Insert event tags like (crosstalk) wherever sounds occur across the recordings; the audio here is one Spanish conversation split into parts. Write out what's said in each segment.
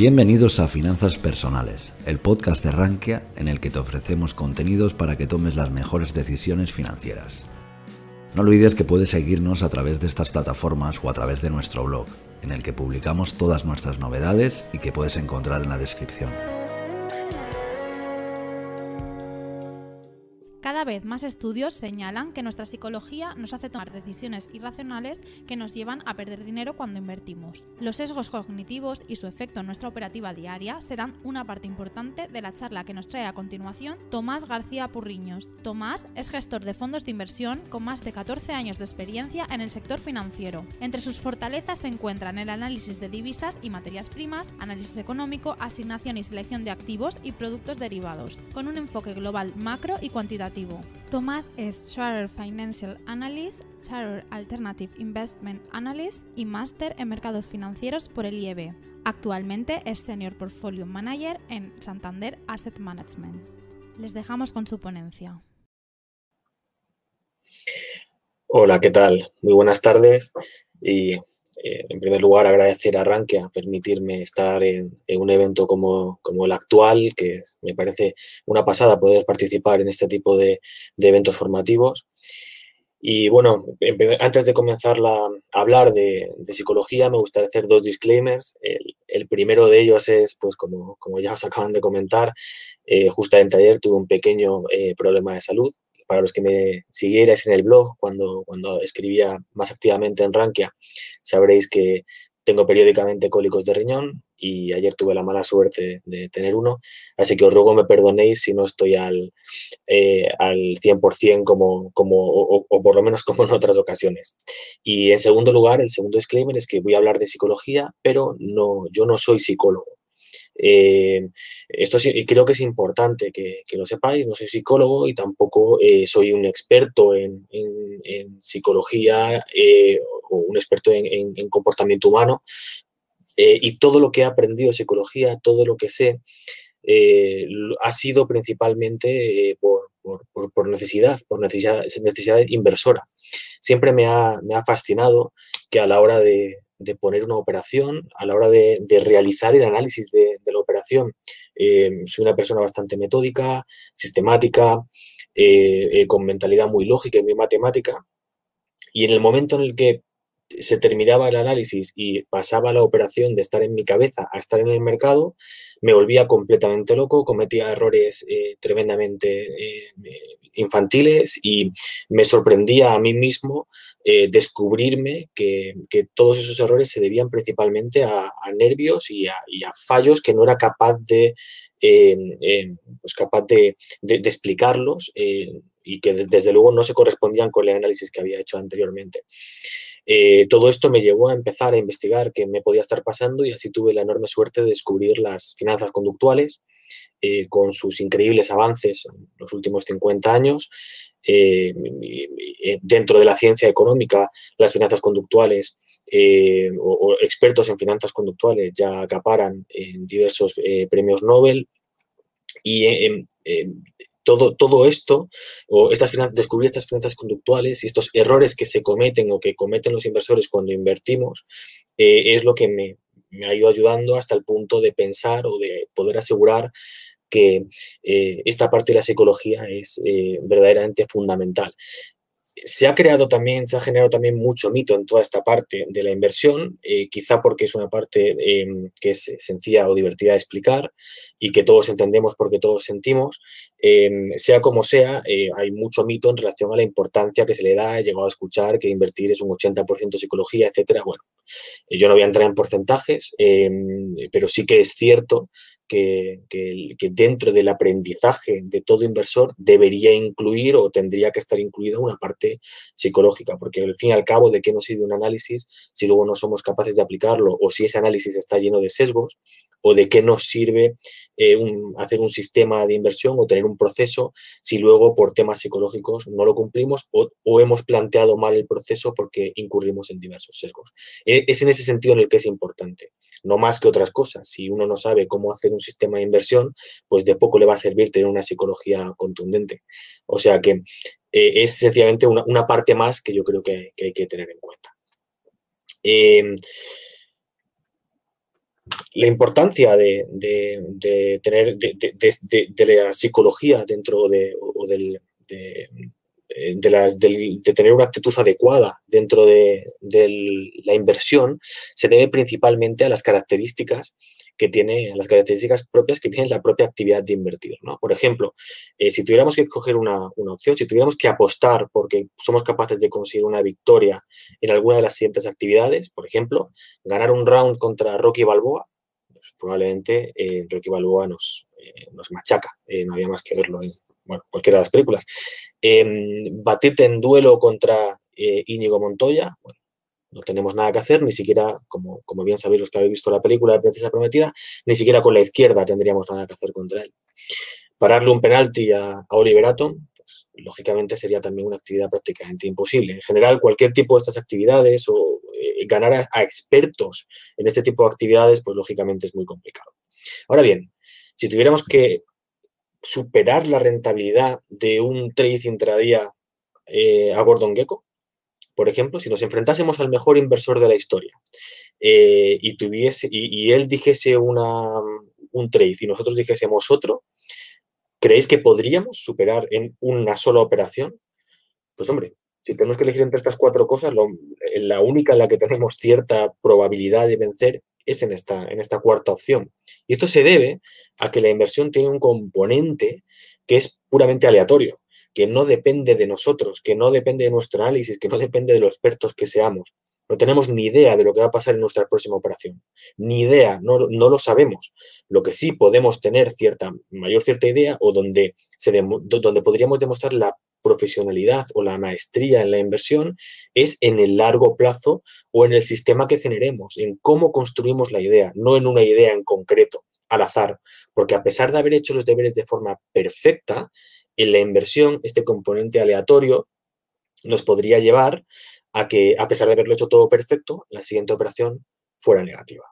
Bienvenidos a Finanzas Personales, el podcast de Rankia en el que te ofrecemos contenidos para que tomes las mejores decisiones financieras. No olvides que puedes seguirnos a través de estas plataformas o a través de nuestro blog, en el que publicamos todas nuestras novedades y que puedes encontrar en la descripción. Cada vez más estudios señalan que nuestra psicología nos hace tomar decisiones irracionales que nos llevan a perder dinero cuando invertimos. Los sesgos cognitivos y su efecto en nuestra operativa diaria serán una parte importante de la charla que nos trae a continuación Tomás García Purriños. Tomás es gestor de fondos de inversión con más de 14 años de experiencia en el sector financiero. Entre sus fortalezas se encuentran el análisis de divisas y materias primas, análisis económico, asignación y selección de activos y productos derivados, con un enfoque global macro y cuantitativo Tomás es Charter Financial Analyst, Charter Alternative Investment Analyst y Máster en Mercados Financieros por el IEB. Actualmente es Senior Portfolio Manager en Santander Asset Management. Les dejamos con su ponencia. Hola, ¿qué tal? Muy buenas tardes y eh, en primer lugar, agradecer a Rankia permitirme estar en, un evento como, el actual, que me parece una pasada poder participar en este tipo de, eventos formativos. Y bueno, antes de comenzar a hablar de, psicología, me gustaría hacer dos disclaimers. El, primero de ellos es, pues como, ya os acaban de comentar, eh, justamente ayer tuve un pequeño eh, problema de salud para los que me siguierais en el blog cuando, cuando escribía más activamente en Rankia, sabréis que tengo periódicamente cólicos de riñón y ayer tuve la mala suerte de tener uno, así que os ruego me perdonéis si no estoy al, eh, al 100% como, como o, o, por lo menos como en otras ocasiones. Y en segundo lugar, el segundo disclaimer es que voy a hablar de psicología, pero no, yo no soy psicólogo. Eh, esto sí, creo que es importante que, lo sepáis, no soy psicólogo y tampoco eh, soy un experto en, psicología eh, o un experto en, comportamiento humano. y todo lo que he aprendido de psicología, todo lo que sé, ha sido principalmente por, necesidad, por necesidad, necesidad inversora. Siempre me ha, me ha fascinado que a la hora de, de poner una operación, a la hora de, realizar el análisis de, la operación. Eh, soy una persona bastante metódica, sistemática, eh, eh, con mentalidad muy lógica y muy matemática. Y en el momento en el que se terminaba el análisis y pasaba la operación de estar en mi cabeza a estar en el mercado, me volvía completamente loco, cometía errores tremendamente infantiles y me sorprendía a mí mismo eh, descubrirme que, todos esos errores se debían principalmente a, nervios y a, fallos que no era capaz de, pues capaz de, explicarlos eh, y que desde luego no se correspondían con el análisis que había hecho anteriormente. Eh, todo esto me llevó a empezar a investigar qué me podía estar pasando y así tuve la enorme suerte de descubrir las finanzas conductuales con sus increíbles avances en los últimos 50 años eh, dentro de la ciencia económica, las finanzas conductuales eh, o, expertos en finanzas conductuales ya acaparan diversos eh, premios Nobel. Y todo, todo esto, o estas finanzas, descubrir estas finanzas conductuales y estos errores que se cometen o que cometen los inversores cuando invertimos, es lo que me, me ha ido ayudando hasta el punto de pensar o de poder asegurar que eh, esta parte de la psicología es eh, verdaderamente fundamental. Se ha creado también, se ha generado también mucho mito en toda esta parte de la inversión, eh, quizá porque es una parte em, que es sencilla o divertida de explicar y que todos entendemos porque todos sentimos. Em, sea como sea, hay mucho mito en relación a la importancia que se le da. He llegado a escuchar que invertir es un 80% psicología, etcétera. Bueno, yo no voy a entrar en porcentajes, em, pero sí que es cierto que, dentro del aprendizaje de todo inversor debería incluir o tendría que estar incluida una parte psicológica, porque al fin y al cabo, ¿de qué nos sirve un análisis si luego no somos capaces de aplicarlo o si ese análisis está lleno de sesgos? ¿O de qué nos sirve eh, hacer un sistema de inversión o tener un proceso si luego por temas psicológicos no lo cumplimos o, o hemos planteado mal el proceso porque incurrimos en diversos sesgos? E, es en ese sentido en el que es importante no más que otras cosas. Si uno no sabe cómo hacer un sistema de inversión, pues de poco le va a servir tener una psicología contundente. O sea que eh, es sencillamente una, parte más que yo creo que, hay que tener en cuenta. Em, la importancia de, tener de, la psicología dentro de, o del, de, las, de, tener una actitud adecuada dentro de, la inversión se debe principalmente a las características que tiene, a las características propias que tiene la propia actividad de invertir. ¿no? Por ejemplo, eh, si tuviéramos que escoger una, opción, si tuviéramos que apostar porque somos capaces de conseguir una victoria en alguna de las siguientes actividades, por ejemplo, ganar un round contra Rocky Balboa, pues probablemente eh, Rocky Balboa nos, eh, nos machaca, no había más que verlo en bueno, cualquiera de las películas. Em, batirte en duelo contra eh, Íñigo Montoya, bueno, no tenemos nada que hacer, ni siquiera, como, como bien sabéis los que habéis visto la película de Princesa Prometida, ni siquiera con la izquierda tendríamos nada que hacer contra él. Pararle un penalti a, Oliver Atom, pues, lógicamente sería también una actividad prácticamente imposible. En general, cualquier tipo de estas actividades o eh, ganar a, expertos en este tipo de actividades, pues lógicamente es muy complicado. Ahora bien, si tuviéramos que superar la rentabilidad de un trade intradía eh, a Gordon Gecko, por ejemplo, si nos enfrentásemos al mejor inversor de la historia eh, y, tuviese, y, él dijese una, un trade y nosotros dijésemos otro, ¿creéis que podríamos superar en una sola operación? Pues hombre, si tenemos que elegir entre estas cuatro cosas, la única en la que tenemos cierta probabilidad de vencer es en esta, en esta cuarta opción. Y esto se debe a que la inversión tiene un componente que es puramente aleatorio, que no depende de nosotros, que no depende de nuestro análisis, que no depende de los expertos que seamos. No tenemos ni idea de lo que va a pasar en nuestra próxima operación. Ni idea, no, no lo sabemos. Lo que sí podemos tener cierta, mayor cierta idea o donde, se donde podríamos demostrar la profesionalidad o la maestría en la inversión es en el largo plazo o en el sistema que generemos, en cómo construimos la idea, no en una idea en concreto, al azar, porque a pesar de haber hecho los deberes de forma perfecta, en la inversión este componente aleatorio nos podría llevar a que, a pesar de haberlo hecho todo perfecto, la siguiente operación fuera negativa.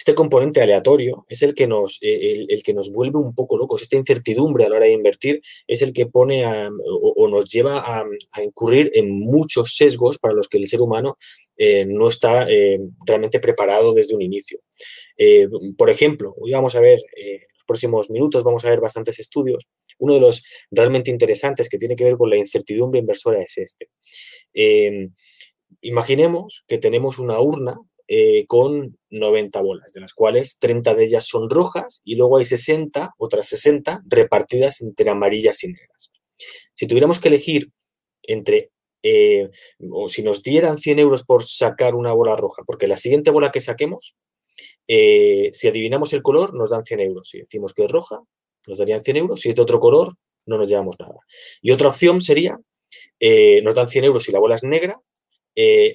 Este componente aleatorio es el que nos, eh, el, que nos vuelve un poco locos. Esta incertidumbre a la hora de invertir es el que pone o, nos lleva a, incurrir en muchos sesgos para los que el ser humano eh, no está eh, realmente preparado desde un inicio. por ejemplo, hoy vamos a ver, en los próximos minutos vamos a ver bastantes estudios. Uno de los realmente interesantes que tiene que ver con la incertidumbre inversora es este. imaginemos que tenemos una urna eh, con 90 bolas, de las cuales 30 de ellas son rojas y luego hay 60, otras 60 repartidas entre amarillas y negras. Si tuviéramos que elegir entre, eh, o si nos dieran 100 euros por sacar una bola roja, porque la siguiente bola que saquemos, eh, si adivinamos el color, nos dan 100 euros. Si decimos que es roja, nos darían 100 euros. Si es de otro color, no nos llevamos nada. Y otra opción sería, nos dan 100 euros si la bola es negra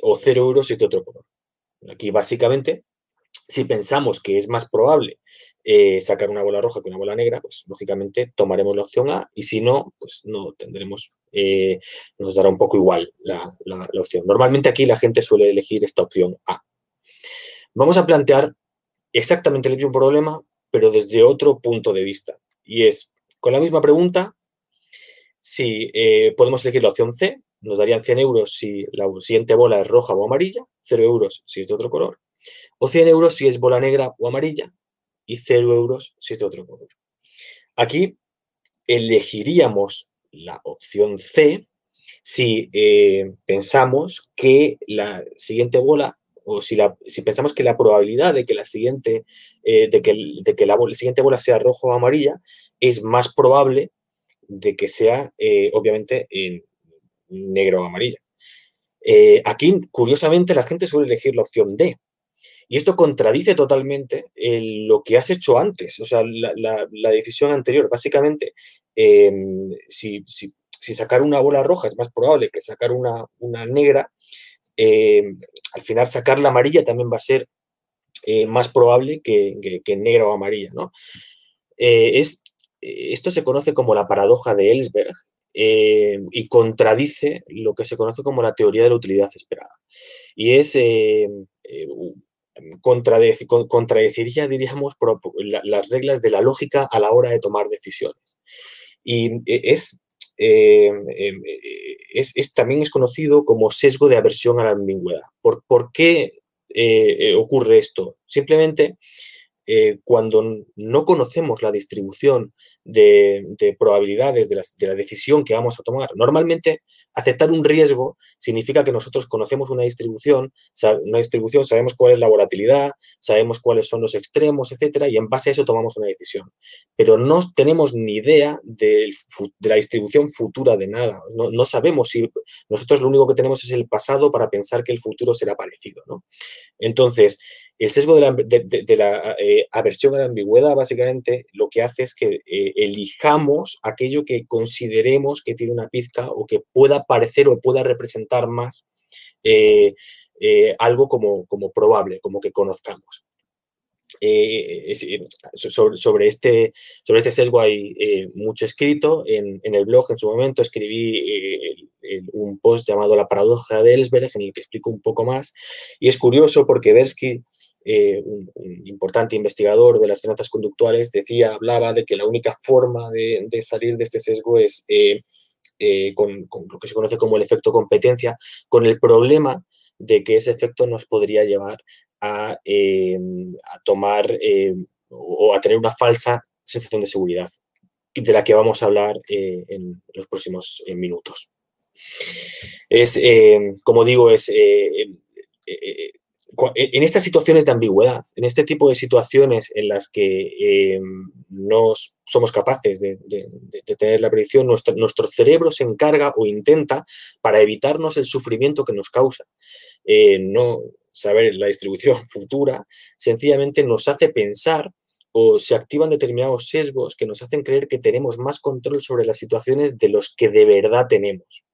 o 0 euros si es de otro color. Aquí básicamente, si pensamos que es más probable eh, sacar una bola roja que una bola negra, pues lógicamente tomaremos la opción A y si no, pues no tendremos, eh, nos dará un poco igual la, opción. Normalmente aquí la gente suele elegir esta opción A. Vamos a plantear exactamente el mismo problema, pero desde otro punto de vista. Y es, con la misma pregunta, si eh, podemos elegir la opción C, nos darían 100 euros si la siguiente bola es roja o amarilla, 0 euros si es de otro color, o 100 euros si es bola negra o amarilla y 0 euros si es de otro color. Aquí elegiríamos la opción C si eh, pensamos que la siguiente bola o si, si, pensamos que la probabilidad de que la siguiente, eh, de que, de que la, siguiente bola sea roja o amarilla es más probable de que sea, eh, obviamente, en, negro o amarilla. Eh, aquí, curiosamente, la gente suele elegir la opción D. Y esto contradice totalmente lo que has hecho antes, o sea, la, decisión anterior. Básicamente, em, si, sacar una bola roja es más probable que sacar una, negra, em, al final sacar la amarilla también va a ser eh, más probable que, que, negra o amarilla. ¿no? Eh, es, esto se conoce como la paradoja de Ellsberg eh, y contradice lo que se conoce como la teoría de la utilidad esperada. Y es eh, eh contradeciría, diríamos, las reglas de la lógica a la hora de tomar decisiones. Y eh, es, es, también es conocido como sesgo de aversión a la ambigüedad. ¿Por, por qué ocurre esto? Simplemente cuando no conocemos la distribución de, probabilidades de la, decisión que vamos a tomar. Normalmente, aceptar un riesgo significa que nosotros conocemos una distribución, una distribución, sabemos cuál es la volatilidad, sabemos cuáles son los extremos, etcétera, y en base a eso tomamos una decisión. Pero no tenemos ni idea de, la distribución futura de nada. No, sabemos si nosotros lo único que tenemos es el pasado para pensar que el futuro será parecido. Entonces, el sesgo de la, eh, aversión a la ambigüedad básicamente lo que hace es que eh, elijamos aquello que consideremos que tiene una pizca o que pueda parecer o pueda representar más eh, algo como, como, probable, como que conozcamos. sobre, este, sobre este sesgo hay mucho escrito. En, el blog en su momento escribí un post llamado La paradoja de Ellsberg en el que explico un poco más. Y es curioso porque Bersky eh, un, importante investigador de las finanzas conductuales, decía, hablaba de que la única forma de, salir de este sesgo es eh, eh, con, lo que se conoce como el efecto competencia, con el problema de que ese efecto nos podría llevar a, tomar o a tener una falsa sensación de seguridad, de la que vamos a hablar en los próximos minutos. Es, como digo, es en estas situaciones de ambigüedad, en este tipo de situaciones en las que eh, no somos capaces de, tener la predicción, nuestro, cerebro se encarga o intenta para evitarnos el sufrimiento que nos causa. Eh, no saber la distribución (laughs) futura, sencillamente nos hace pensar o se activan determinados sesgos que nos hacen creer que tenemos más control sobre las situaciones de los que de verdad tenemos.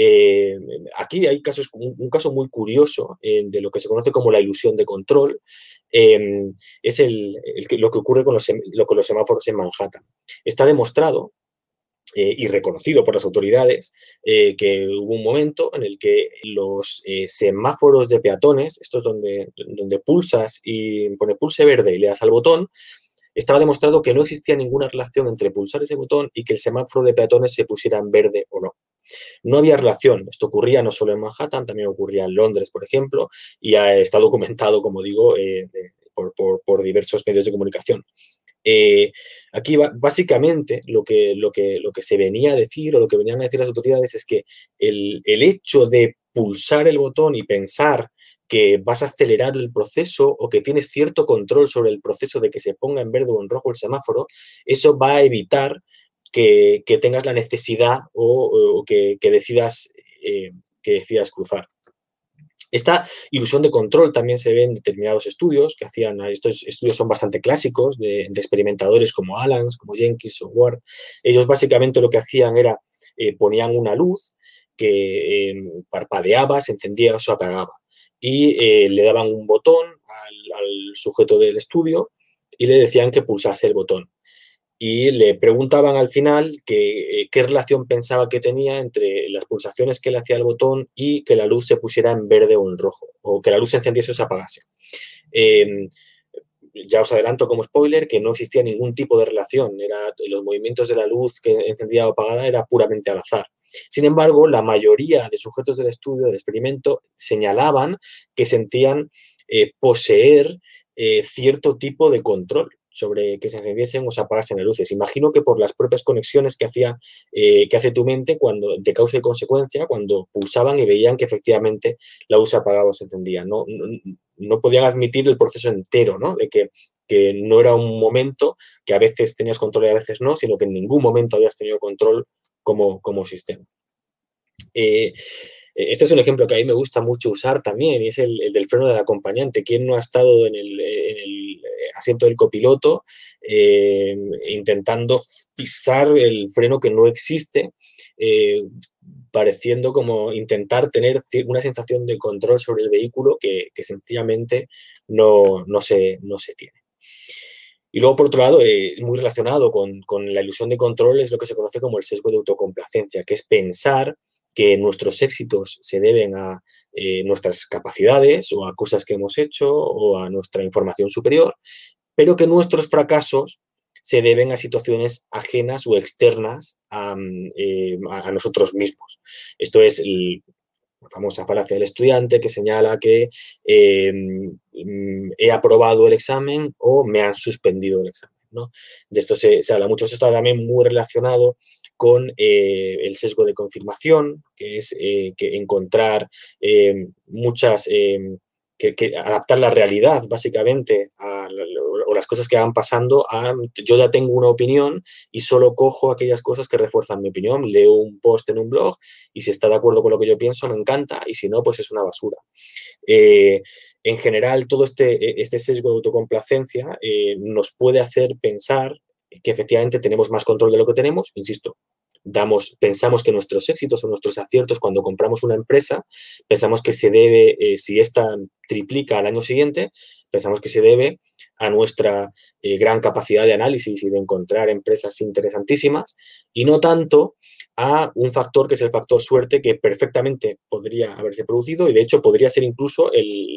Eh, aquí hay casos, un, caso muy curioso eh, de lo que se conoce como la ilusión de control. Em, es lo que ocurre con los, semáforos en Manhattan. Está demostrado eh, y reconocido por las autoridades que hubo un momento en el que los semáforos de peatones, estos donde, donde pulsas y pone pulse verde y le das al botón, estaba demostrado que no existía ninguna relación entre pulsar ese botón y que el semáforo de peatones se pusiera en verde o no. No había relación. Esto ocurría no solo en Manhattan, también ocurría en Londres, por ejemplo, y está documentado, como digo, eh, por, diversos medios de comunicación. Eh, aquí básicamente lo que, se venía a decir o lo que venían a decir las autoridades es que el hecho de pulsar el botón y pensar que vas a acelerar el proceso o que tienes cierto control sobre el proceso de que se ponga en verde o en rojo el semáforo, eso va a evitar que, tengas la necesidad o, que, decidas, eh, que decidas cruzar. Esta ilusión de control también se ve en determinados estudios que hacían, estos estudios son bastante clásicos de, experimentadores como Allans, como Jenkins o Ward. Ellos básicamente lo que hacían era eh, ponían una luz que eh, parpadeaba, se encendía o se apagaba y le daban un botón al, al sujeto del estudio y le decían que pulsase el botón y le preguntaban al final eh, qué relación pensaba que tenía entre las pulsaciones que le hacía el botón y que la luz se pusiera en verde o en rojo, o que la luz se encendiese o se apagase. Em, ya os adelanto como spoiler que no existía ningún tipo de relación, era, los movimientos de la luz que encendía o apagada era puramente al azar. Sin embargo, la mayoría de sujetos del estudio, del experimento, señalaban que sentían eh, poseer eh, cierto tipo de control sobre que se encendiesen o se apagasen las luces. Imagino que por las propias conexiones que, hacía, eh, que hace tu mente cuando, de causa y consecuencia, cuando pulsaban y veían que efectivamente la luz se apagaba o se encendía. No, no, podían admitir el proceso entero, ¿no? De que, que no era un momento que a veces tenías control y a veces no, sino que en ningún momento habías tenido control como, como sistema. Eh, este es un ejemplo que a mí me gusta mucho usar también, y es el, del freno del acompañante. ¿Quién no ha estado en el, asiento del copiloto eh, intentando pisar el freno que no existe? Eh, pareciendo como intentar tener una sensación de control sobre el vehículo que, sencillamente no, se, no se tiene. Y luego, por otro lado, eh, muy relacionado con, con, la ilusión de control es lo que se conoce como el sesgo de autocomplacencia, que es pensar que nuestros éxitos se deben a eh, nuestras capacidades o a cosas que hemos hecho o a nuestra información superior, pero que nuestros fracasos se deben a situaciones ajenas o externas a, mm, eh, nosotros mismos. Esto es la famosa falacia del estudiante que señala que em, mm, he aprobado el examen o me han suspendido el examen. De esto se, habla mucho. Esto está también muy relacionado con eh, el sesgo de confirmación, que es eh, encontrar em, muchas que, adaptar la realidad, básicamente, o las cosas que van pasando yo ya tengo una opinión y solo cojo aquellas cosas que refuerzan mi opinión, leo un post en un blog y si está de acuerdo con lo que yo pienso, me encanta y si no, pues es una basura. Eh, en general, todo este, este sesgo de autocomplacencia eh, nos puede hacer pensar que efectivamente tenemos más control de lo que tenemos, insisto, damos, pensamos que nuestros éxitos o nuestros aciertos cuando compramos una empresa, pensamos que se debe, eh, si esta triplica al año siguiente, pensamos que se debe a nuestra eh, gran capacidad de análisis y de encontrar empresas interesantísimas y no tanto a un factor que es el factor suerte que perfectamente podría haberse producido y de hecho podría ser incluso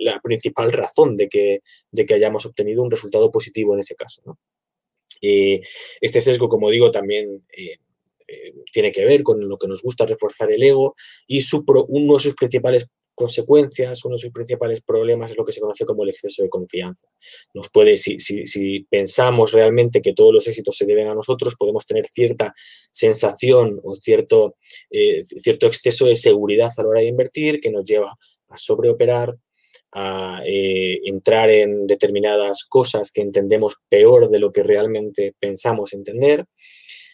la principal razón de que, de que hayamos obtenido un resultado positivo en ese caso. Eh, este sesgo, como digo, también eh, tiene que ver con lo que nos gusta reforzar el ego y su uno de sus principales consecuencias, uno de sus principales problemas es lo que se conoce como el exceso de confianza. Nos puede, si, si, pensamos realmente que todos los éxitos se deben a nosotros, podemos tener cierta sensación o cierto, eh, cierto exceso de seguridad a la hora de invertir que nos lleva a sobreoperar, a eh, entrar en determinadas cosas que entendemos peor de lo que realmente pensamos entender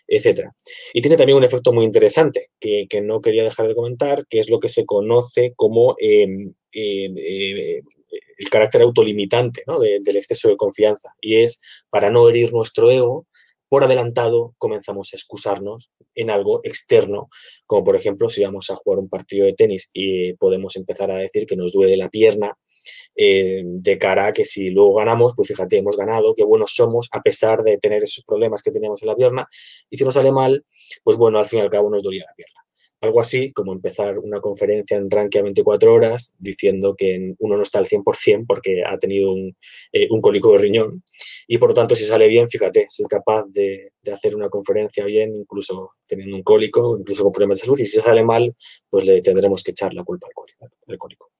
etcétera. Y tiene también un efecto muy interesante que, no quería dejar de comentar, que es lo que se conoce como em, em, eh, el carácter autolimitante del exceso de confianza. Y es, para no herir nuestro ego, por adelantado comenzamos a excusarnos en algo externo, como por ejemplo si vamos a jugar un partido de tenis y podemos empezar a decir que nos duele la pierna eh, de cara a que si luego ganamos, pues fíjate, hemos ganado, qué buenos somos, a pesar de tener esos problemas que teníamos en la pierna, y si nos sale mal, pues bueno, al fin y al cabo nos dolía la pierna. Algo así como empezar una conferencia en Rankia 24 horas diciendo que uno no está al 100% porque ha tenido un, eh, un, cólico de riñón y por lo tanto si sale bien, fíjate, soy capaz de, de, hacer una conferencia bien incluso teniendo un cólico, incluso con problemas de salud y si sale mal, pues le tendremos que echar la culpa al cólico.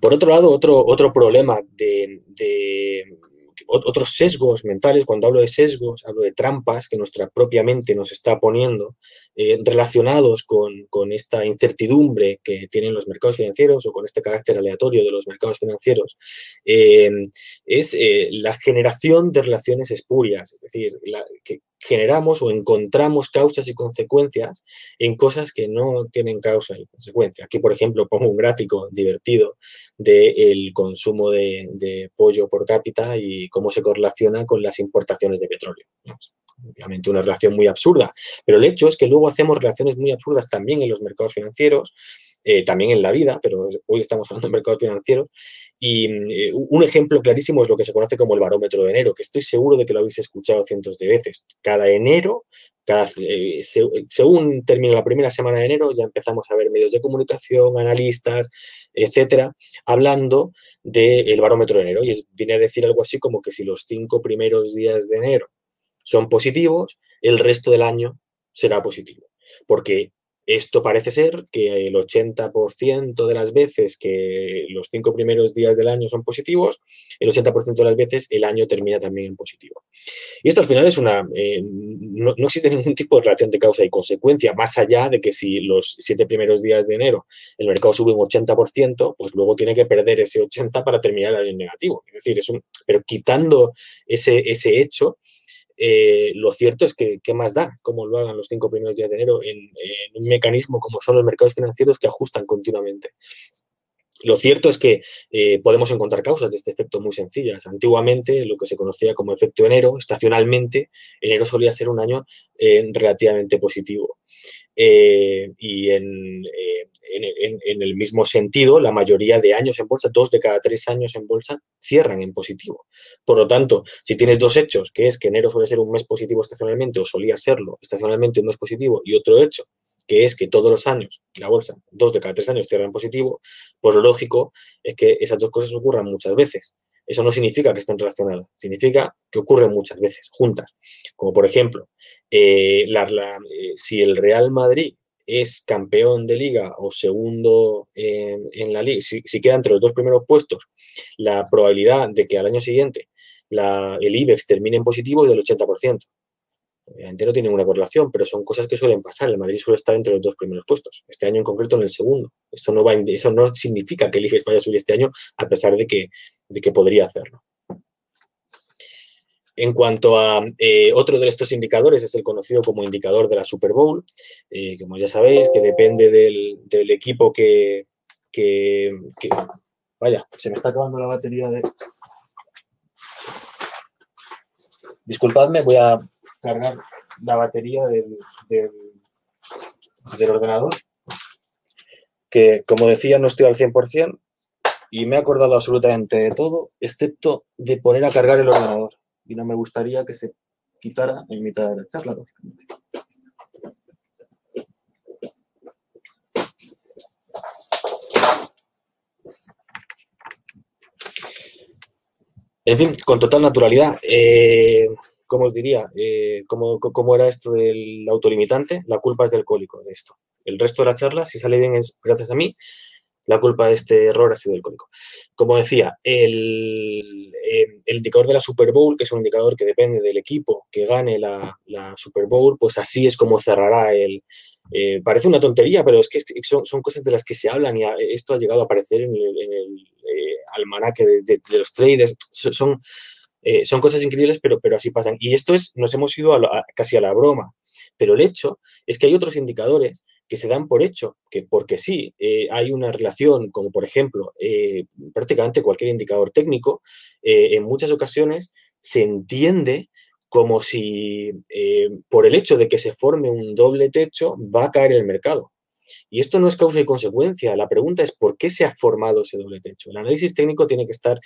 Por otro lado, otro, otro problema de, otros sesgos mentales, cuando hablo de sesgos, hablo de trampas que nuestra propia mente nos está poniendo, eh, relacionados con, esta incertidumbre que tienen los mercados financieros o con este carácter aleatorio de los mercados financieros, eh, es eh, la generación de relaciones espurias, es decir, que generamos o encontramos causas y consecuencias en cosas que no tienen causa y consecuencia. Aquí, por ejemplo, pongo un gráfico divertido del consumo de, pollo por cápita y cómo se correlaciona con las importaciones de petróleo. Obviamente una relación muy absurda, pero el hecho es que luego hacemos relaciones muy absurdas también en los mercados financieros eh, también en la vida, pero hoy estamos hablando de mercado financiero. Y eh, un ejemplo clarísimo es lo que se conoce como el barómetro de enero, que estoy seguro de que lo habéis escuchado cientos de veces. Cada enero, cada, eh, según termina la primera semana de enero, ya empezamos a ver medios de comunicación, analistas, etcétera, hablando del barómetro de enero. Y viene a decir algo así como que si los cinco primeros días de enero son positivos, el resto del año será positivo. Porque esto parece ser que el 80% de las veces que los cinco primeros días del año son positivos, el 80% de las veces el año termina también en positivo. Y esto al final es una... Eh, no, existe (laughs) ningún tipo de relación de causa y consecuencia, más allá de que si los siete primeros días de enero el mercado sube un 80%, pues luego tiene que perder ese 80% para terminar el año en negativo. Es decir, es un, pero quitando ese, ese hecho, eh, lo cierto es que, ¿qué más da? Como lo hagan los cinco primeros días de enero en, un mecanismo como son los mercados financieros que ajustan continuamente. Lo cierto es que eh, podemos encontrar causas de este efecto muy sencillas. Antiguamente, lo que se conocía como efecto enero, estacionalmente, enero solía ser un año eh, relativamente positivo. Eh, y eh, en, en, el mismo sentido, la mayoría de años en bolsa, dos de cada tres años en bolsa, cierran en positivo. Por lo tanto, si tienes dos hechos, que es que enero suele ser un mes positivo estacionalmente o solía serlo estacionalmente un mes positivo, y otro hecho, que es que todos los años la bolsa, dos de cada tres años cierran en positivo, pues lo lógico es que esas dos cosas ocurran muchas veces. Eso no significa que estén relacionadas, significa que ocurren muchas veces, juntas. Como por ejemplo, eh, eh, si el Real Madrid es campeón de liga o segundo en, la liga, si, queda entre los dos primeros puestos, la probabilidad de que al año siguiente el IBEX termine en positivo es del 80%. Obviamente no tiene ninguna correlación, pero son cosas que suelen pasar. El Madrid suele estar entre los dos primeros puestos. Este año en concreto en el segundo. Eso no, va, eso no significa que el IBEX vaya a subir este año, a pesar de que, de que podría hacerlo. En cuanto a eh, otro de estos indicadores, es el conocido como indicador de la Super Bowl, eh, como ya sabéis, que depende del, equipo que, Vaya, se me está acabando la batería de... Disculpadme, voy a cargar la batería del, del ordenador, que como decía no estoy al 100% y me he acordado absolutamente de todo, excepto de poner a cargar el ordenador y no me gustaría que se quitara en mitad de la charla, lógicamente. En fin, con total naturalidad, eh, ¿cómo os diría? Eh, ¿cómo, ¿cómo, era esto del autolimitante? La culpa es del cólico de esto. El resto de la charla, si sale bien, es gracias a mí la culpa de este error ha sido del código. Como decía, el, eh, indicador de la Super Bowl, que es un indicador que depende del equipo que gane la, Super Bowl, pues así es como cerrará el... Eh, parece una tontería, pero es que son, cosas de las que se hablan y esto ha llegado a aparecer en el, eh, almanaque de, los traders. Son, son cosas increíbles, pero, pero así pasan. Y esto es, nos hemos ido casi a la broma. Pero el hecho es que hay otros indicadores que se dan por hecho, que porque sí, eh, hay una relación, como por ejemplo, eh, prácticamente cualquier indicador técnico, eh, en muchas ocasiones se entiende como si por el hecho de que se forme un doble techo va a caer el mercado. Y esto no es causa y consecuencia. La pregunta es por qué se ha formado ese doble techo. El análisis técnico tiene que estar,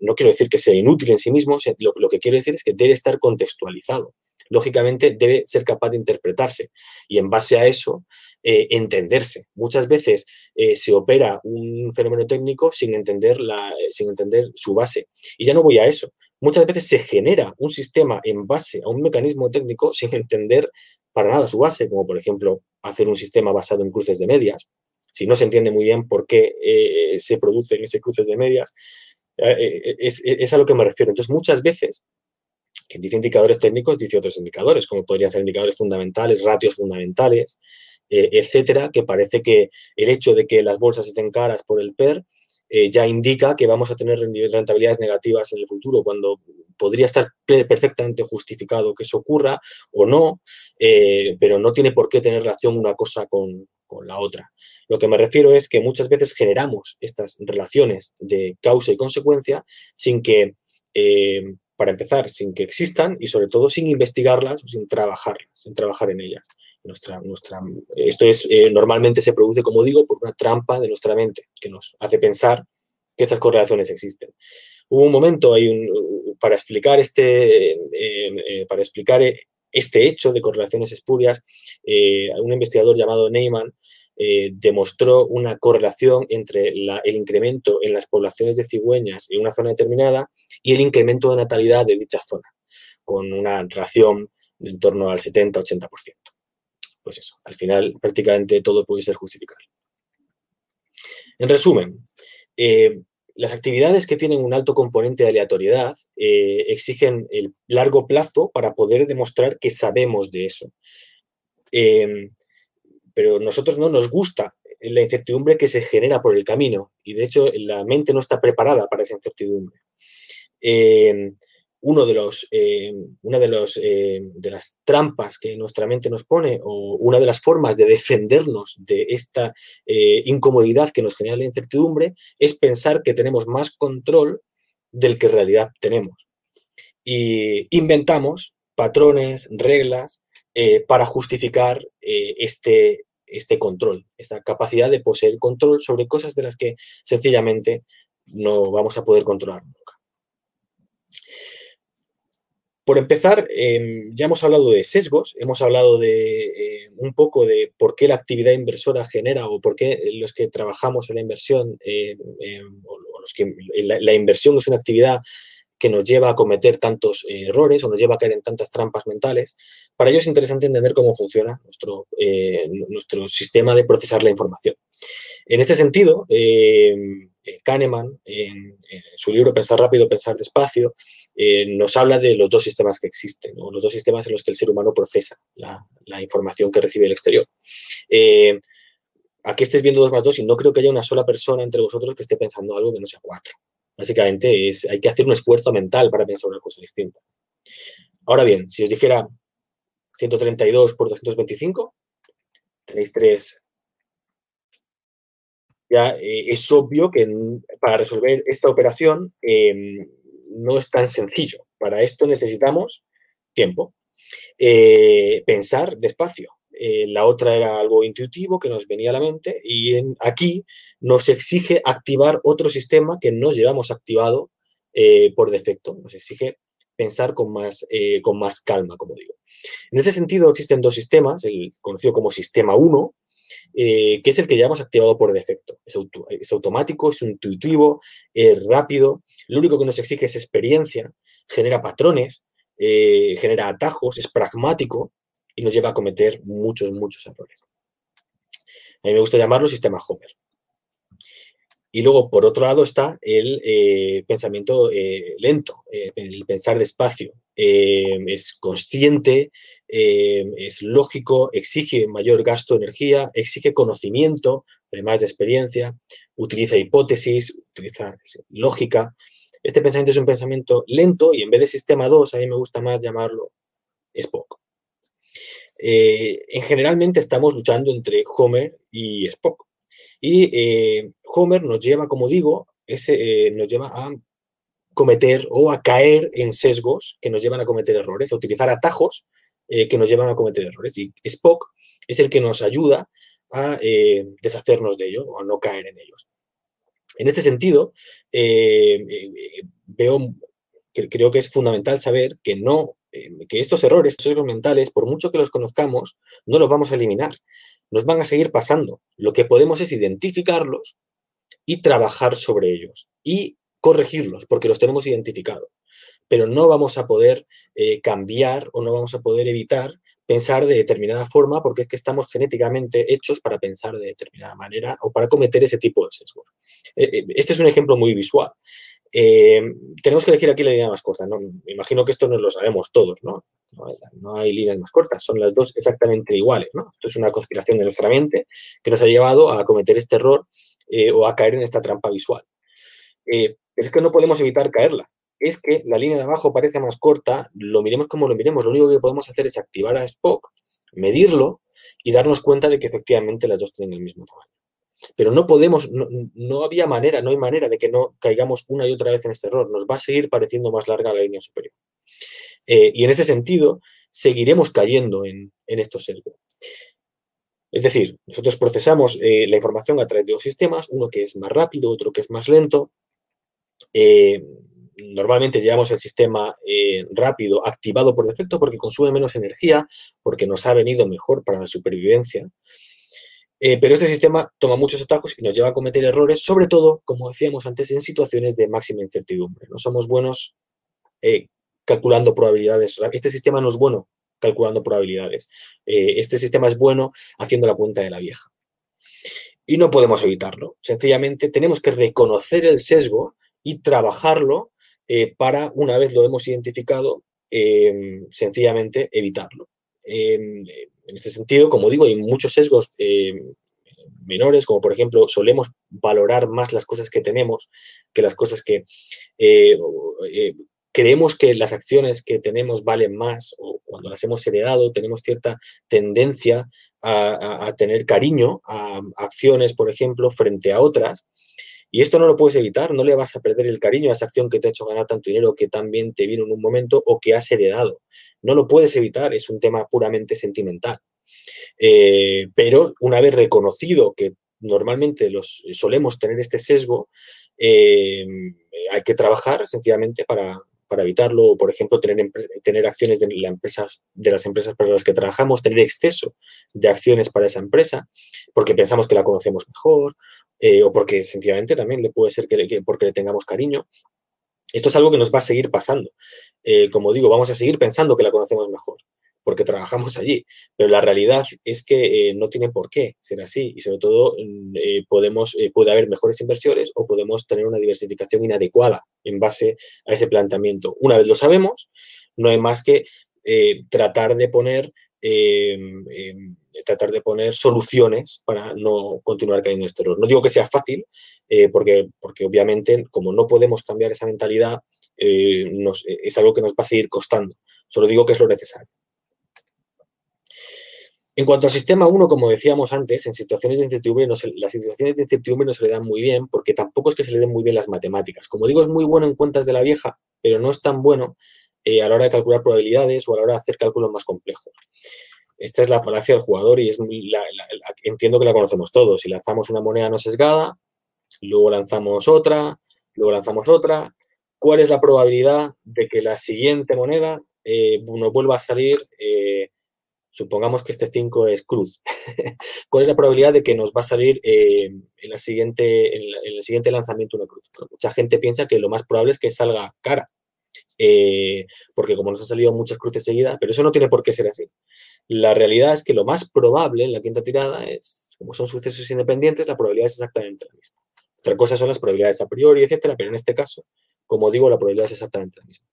no quiero decir que sea inútil en sí mismo, lo que quiero decir es que debe estar contextualizado lógicamente debe ser capaz de interpretarse y en base a eso eh, entenderse. Muchas veces eh, se opera un fenómeno técnico sin entender, la, sin entender su base. Y ya no voy a eso. Muchas veces se genera un sistema en base a un mecanismo técnico sin entender para nada su base, como por ejemplo hacer un sistema basado en cruces de medias. Si no se entiende muy bien por qué eh, se producen esos cruces de medias, es, es a lo que me refiero. Entonces, muchas veces quien dice indicadores técnicos dice otros indicadores, como podrían ser indicadores fundamentales, ratios fundamentales, eh, etcétera, que parece que el hecho de que las bolsas estén caras por el PER eh, ya indica que vamos a tener rentabilidades negativas en el futuro, cuando podría estar perfectamente justificado que eso ocurra o no, eh, pero no tiene por qué tener relación una cosa con, con la otra. Lo que me refiero es que muchas veces generamos estas relaciones de causa y consecuencia sin que para empezar, sin que existan y sobre todo sin investigarlas o sin trabajarlas, sin trabajar en ellas. Nuestra, nuestra, esto es, eh, normalmente se produce, como digo, por una trampa de nuestra mente que nos hace pensar que estas correlaciones existen. Hubo un momento hay un, para explicar este, eh, eh, para explicar este hecho de correlaciones espurias, un investigador llamado Neyman demostró una correlación entre el incremento en las poblaciones de cigüeñas en una zona determinada y el incremento de natalidad de dicha zona, con una relación en torno al 70-80%. Pues eso, al final prácticamente todo puede ser justificable. En resumen, eh, las actividades que tienen un alto componente de aleatoriedad eh, exigen el largo plazo para poder demostrar que sabemos de eso pero nosotros no nos gusta la incertidumbre que se genera por el camino y de hecho la mente no está preparada para esa incertidumbre. Eh, uno de los, eh, una de, los, eh, de las trampas que nuestra mente nos pone o una de las formas de defendernos de esta incomodidad que nos genera la incertidumbre es pensar que tenemos más control del que en realidad tenemos. Y inventamos patrones, reglas eh, para justificar eh, este, este control, esta capacidad de poseer control sobre cosas de las que sencillamente no vamos a poder controlar nunca. Por empezar, em, ya hemos hablado de sesgos, hemos hablado de eh, un poco de por qué la actividad inversora genera o por qué los que trabajamos en la inversión, em, em, o los que la, inversión es una actividad que nos lleva a cometer tantos eh, errores o nos lleva a caer en tantas trampas mentales. Para ello es interesante entender cómo funciona nuestro, eh, nuestro sistema de procesar la información. En este sentido, Kahneman, en, su libro Pensar rápido, pensar despacio, nos habla de los dos sistemas que existen, los dos sistemas en los que el ser humano procesa la, información que recibe del exterior aquí estés viendo 2 más 2 y no creo que haya una sola persona entre vosotros que esté pensando algo que no sea 4. Básicamente es, hay que hacer un esfuerzo mental para pensar una cosa distinta. Ahora bien, si os dijera 132 por 225, tenéis 3. Ya eh, es obvio que para resolver esta operación em, no es tan sencillo. Para esto necesitamos tiempo. Eh, pensar despacio. Eh, la otra era algo intuitivo que nos venía a la mente y aquí nos exige activar otro sistema que no llevamos activado eh, por defecto, nos exige pensar con más, eh, con más calma, como digo. En ese sentido existen dos sistemas, el conocido como sistema 1, que es el que llevamos activado por defecto. Es, es automático, es intuitivo, es rápido, lo único que nos exige es experiencia, genera patrones, genera atajos, es pragmático y nos lleva a cometer muchos, muchos errores. A mí me gusta llamarlo sistema Homer. Y luego, por otro lado, está el eh, pensamiento eh, lento, eh, el pensar despacio. es consciente, es lógico, exige mayor gasto de energía, exige conocimiento, además de experiencia, utiliza hipótesis, utiliza lógica. Este pensamiento es un pensamiento lento y en vez de sistema 2, a mí me gusta más llamarlo Spock. Eh, en generalmente estamos luchando entre Homer y Spock. Y eh, Homer nos lleva, como digo, ese, eh, nos lleva a cometer o a caer en sesgos que nos llevan a cometer errores, a utilizar atajos que nos llevan a cometer errores. Y Spock es el que nos ayuda a deshacernos de ello o a no caer en ellos. En este sentido, veo, creo que es fundamental saber que no eh, que estos errores, estos errores mentales, por mucho que los conozcamos, no los vamos a eliminar. Nos van a seguir pasando. Lo que podemos es identificarlos y trabajar sobre ellos y corregirlos, porque los tenemos identificados. Pero no vamos a poder eh, cambiar o no vamos a poder evitar pensar de determinada forma porque es que estamos genéticamente hechos para pensar de determinada manera o para cometer ese tipo de sesgos. Eh, este es un ejemplo muy visual. Eh, tenemos que elegir aquí la línea más corta, ¿no? Me imagino que esto nos lo sabemos todos, ¿no? ¿no? hay líneas más cortas, son las dos exactamente iguales, ¿no? Esto es una conspiración de nuestra mente que nos ha llevado a cometer este error eh, o a caer en esta trampa visual. Eh, es que no podemos evitar caerla. Es que la línea de abajo parece más corta, lo miremos como lo miremos, lo único que podemos hacer es activar a Spock, medirlo y darnos cuenta de que efectivamente las dos tienen el mismo tamaño. Pero no podemos, no, había manera, no hay manera de que no caigamos una y otra vez en este error. Nos va a seguir pareciendo más larga la línea superior. Eh, y en ese sentido, seguiremos cayendo en, estos sesgos. Es decir, nosotros procesamos eh, la información a través de dos sistemas, uno que es más rápido, otro que es más lento. Eh, normalmente llevamos el sistema rápido activado por defecto porque consume menos energía, porque nos ha venido mejor para la supervivencia. Eh, pero este sistema toma muchos atajos y nos lleva a cometer errores, sobre todo, como decíamos antes, en situaciones de máxima incertidumbre. No somos buenos eh, calculando probabilidades. Este sistema no es bueno calculando probabilidades. Eh, este sistema es bueno haciendo la cuenta de la vieja. Y no podemos evitarlo. Sencillamente tenemos que reconocer el sesgo y trabajarlo para, una vez lo hemos identificado, sencillamente evitarlo. En este sentido, como digo, hay muchos sesgos eh, menores, como por ejemplo, solemos valorar más las cosas que tenemos que las cosas que eh, eh, creemos que las acciones que tenemos valen más o cuando las hemos heredado tenemos cierta tendencia a, tener cariño a acciones, por ejemplo, frente a otras. Y esto no lo puedes evitar, no le vas a perder el cariño a esa acción que te ha hecho ganar tanto dinero que también te vino en un momento o que has heredado. No lo puedes evitar, es un tema puramente sentimental. Eh, pero una vez reconocido que normalmente los, solemos tener este sesgo, eh, hay que trabajar sencillamente para, evitarlo, por ejemplo, tener, tener acciones de, de las empresas para las que trabajamos, tener exceso de acciones para esa empresa, porque pensamos que la conocemos mejor, eh, o porque sencillamente también le puede ser que, porque le tengamos cariño. Esto es algo que nos va a seguir pasando. Eh, como digo, vamos a seguir pensando que la conocemos mejor, porque trabajamos allí, pero la realidad es que eh, no tiene por qué ser así y sobre todo mm, podemos, puede haber mejores inversiones o podemos tener una diversificación inadecuada en base a ese planteamiento. Una vez lo sabemos, no hay más que tratar de poner em, tratar de poner soluciones para no continuar cayendo en este error. No digo que sea fácil, porque, porque obviamente como no podemos cambiar esa mentalidad, eh, es algo que nos va a seguir costando. Solo digo que es lo necesario. En cuanto al sistema 1, como decíamos antes, en situaciones de incertidumbre, no las situaciones de incertidumbre no se le dan muy bien porque tampoco es que se le den muy bien las matemáticas. Como digo, es muy bueno en cuentas de la vieja, pero no es tan bueno eh, a la hora de calcular probabilidades o a la hora de hacer cálculos más complejos. Esta es la falacia del jugador y es entiendo que la conocemos todos. Si lanzamos una moneda no sesgada, luego lanzamos otra, luego lanzamos otra, cuál es la probabilidad de que la siguiente moneda eh, nos vuelva a salir, eh, supongamos que este 5 es cruz, (laughs) cuál es la probabilidad de que nos va a salir eh, en, la siguiente, en, el siguiente lanzamiento una cruz. mucha gente piensa que lo más probable es que salga cara, porque como nos han salido muchas cruces seguidas, pero eso no tiene por qué ser así. La realidad es que lo más probable en la quinta tirada es, como son sucesos independientes, la probabilidad es exactamente la misma. Otra cosa son las probabilidades a priori, etcétera, pero en este caso como digo, la probabilidad es exactamente la misma.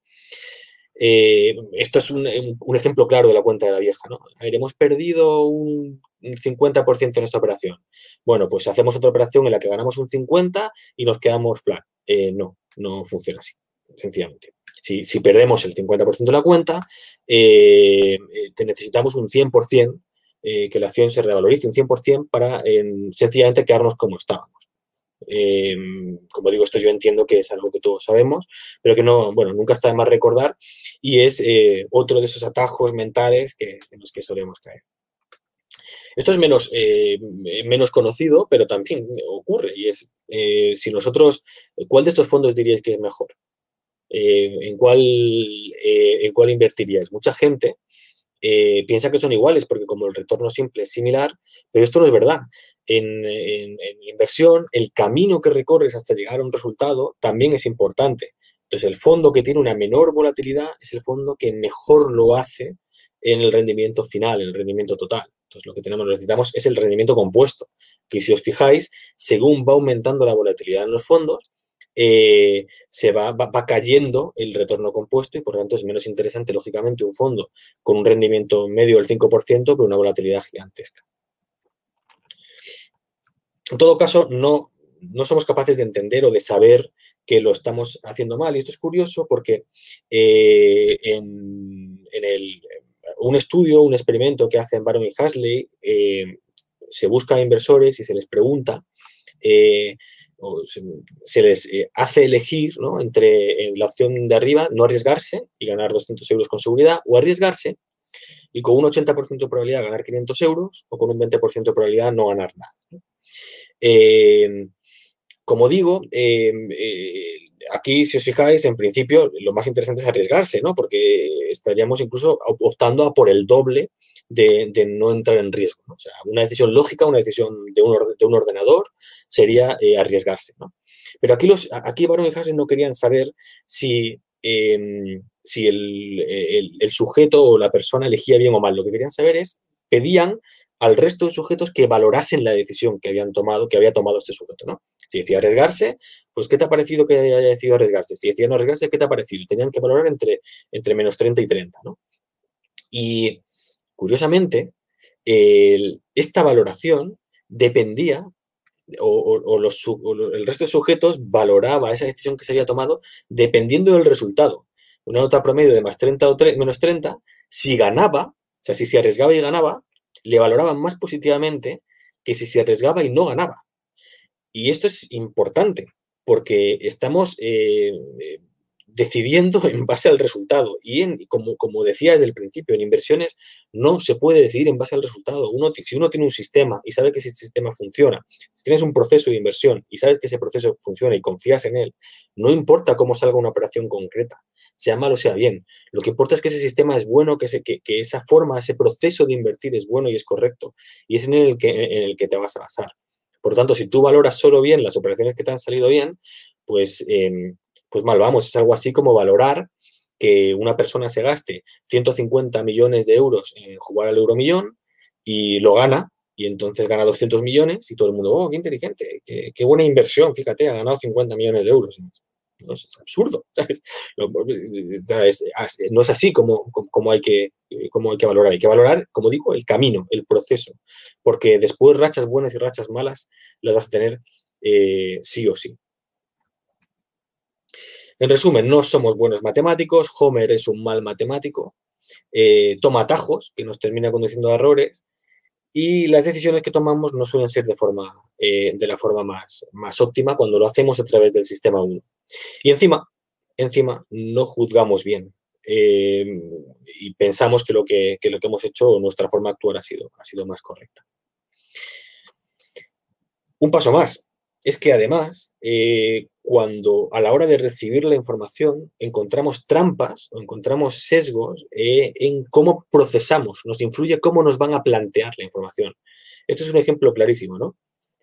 Eh, esto es un, ejemplo claro de la cuenta de la vieja, ¿no? hemos perdido un 50% en esta operación. Bueno, pues hacemos otra operación en la que ganamos un 50% y nos quedamos flat. Eh, no, no funciona así, sencillamente. Si, perdemos el 50% de la cuenta, eh, necesitamos un 100% que la acción se revalorice, un 100% para sencillamente quedarnos como estábamos. Em, como digo, esto yo entiendo que es algo que todos sabemos, pero que no, bueno, nunca está de más recordar y es eh, otro de esos atajos mentales que, en los que solemos caer. Esto es menos, eh, menos conocido, pero también ocurre y es eh, si nosotros, ¿cuál de estos fondos diríais que es mejor? ¿En, cuál, ¿En cuál invertiríais? Mucha gente eh, piensa que son iguales porque como el retorno simple es similar, pero esto no es verdad. En, inversión, el camino que recorres hasta llegar a un resultado también es importante. Entonces, el fondo que tiene una menor volatilidad es el fondo que mejor lo hace en el rendimiento final, en el rendimiento total. Entonces, lo que tenemos, necesitamos es el rendimiento compuesto, que si os fijáis, según va aumentando la volatilidad en los fondos, eh, se va, cayendo el retorno compuesto y por tanto es menos interesante, lógicamente, un fondo con un rendimiento medio del 5% que una volatilidad gigantesca. En todo caso, no, no somos capaces de entender o de saber que lo estamos haciendo mal. Y esto es curioso porque eh, en, un estudio, un experimento que hacen Baron y Hasley, eh, se busca a inversores y se les pregunta se, les eh, hace elegir entre la opción de arriba, no arriesgarse y ganar 200 euros con seguridad, o arriesgarse y con un 80% de probabilidad ganar 500 euros o con un 20% de probabilidad no ganar nada. Em, como digo, em, eh, aquí, si os fijáis, en principio lo más interesante es arriesgarse, ¿no? Porque estaríamos incluso optando a por el doble de, no entrar en riesgo. O sea, una decisión lógica, una decisión de un, de un ordenador sería eh, arriesgarse. ¿no? Pero aquí, los, aquí Baron y Hasen no querían saber si, em, si el, el, sujeto o la persona elegía bien o mal. Lo que querían saber es, pedían al resto de sujetos que valorasen la decisión que habían tomado, que había tomado este sujeto, ¿no? Si decía arriesgarse, pues ¿qué te ha parecido que haya decidido arriesgarse? Si decía no arriesgarse, ¿qué te ha parecido? Tenían que valorar entre, entre menos 30 y 30, ¿no? Y Curiosamente, esta valoración dependía, o, el resto de sujetos valoraba esa decisión que se había tomado dependiendo del resultado. Una nota promedio de más 30 o menos 30, si ganaba, o sea, si se arriesgaba y ganaba, le valoraban más positivamente que si se arriesgaba y no ganaba. Y esto es importante, porque estamos eh, decidiendo (laughs) en base al resultado. Y en, como, como decía desde el principio, en inversiones no se puede decidir en base al resultado. Si uno tiene un sistema y sabe que ese sistema funciona, si tienes un proceso de inversión y sabes que ese proceso funciona y confías en él, no importa cómo salga una operación concreta, sea mal o sea bien. Lo que importa es que ese sistema es bueno, que, que, que esa forma, ese proceso de invertir es bueno y es correcto. Y es en el que, en el que te vas a basar. Por tanto, si tú valoras solo bien las operaciones que te han salido bien, pues em, pues mal vamos. Es algo así como valorar que una persona se gaste 150 millones de euros en jugar al euromillón y lo gana, y entonces gana 200 millones y todo el mundo, oh, qué inteligente, qué, buena inversión, fíjate, ha ganado 50 millones de euros. No, es absurdo. (laughs) No, es así como, como, hay que, como hay que valorar. Hay que valorar, como digo, el camino, el proceso, porque después rachas buenas y rachas malas las vas a tener eh, sí o sí. En resumen, no somos buenos matemáticos, Homer es un mal matemático, eh, toma atajos que nos termina conduciendo a errores y las decisiones que tomamos no suelen ser de, eh, la forma más, óptima cuando lo hacemos a través del sistema 1. Y encima, encima no juzgamos bien eh, y pensamos que lo que, hemos hecho, nuestra forma de actuar ha sido más correcta. Un paso más, es que además, eh, cuando a la hora de recibir la información encontramos trampas o encontramos sesgos eh, en cómo procesamos, nos influye cómo nos van a plantear la información. Esto es un ejemplo clarísimo, ¿no?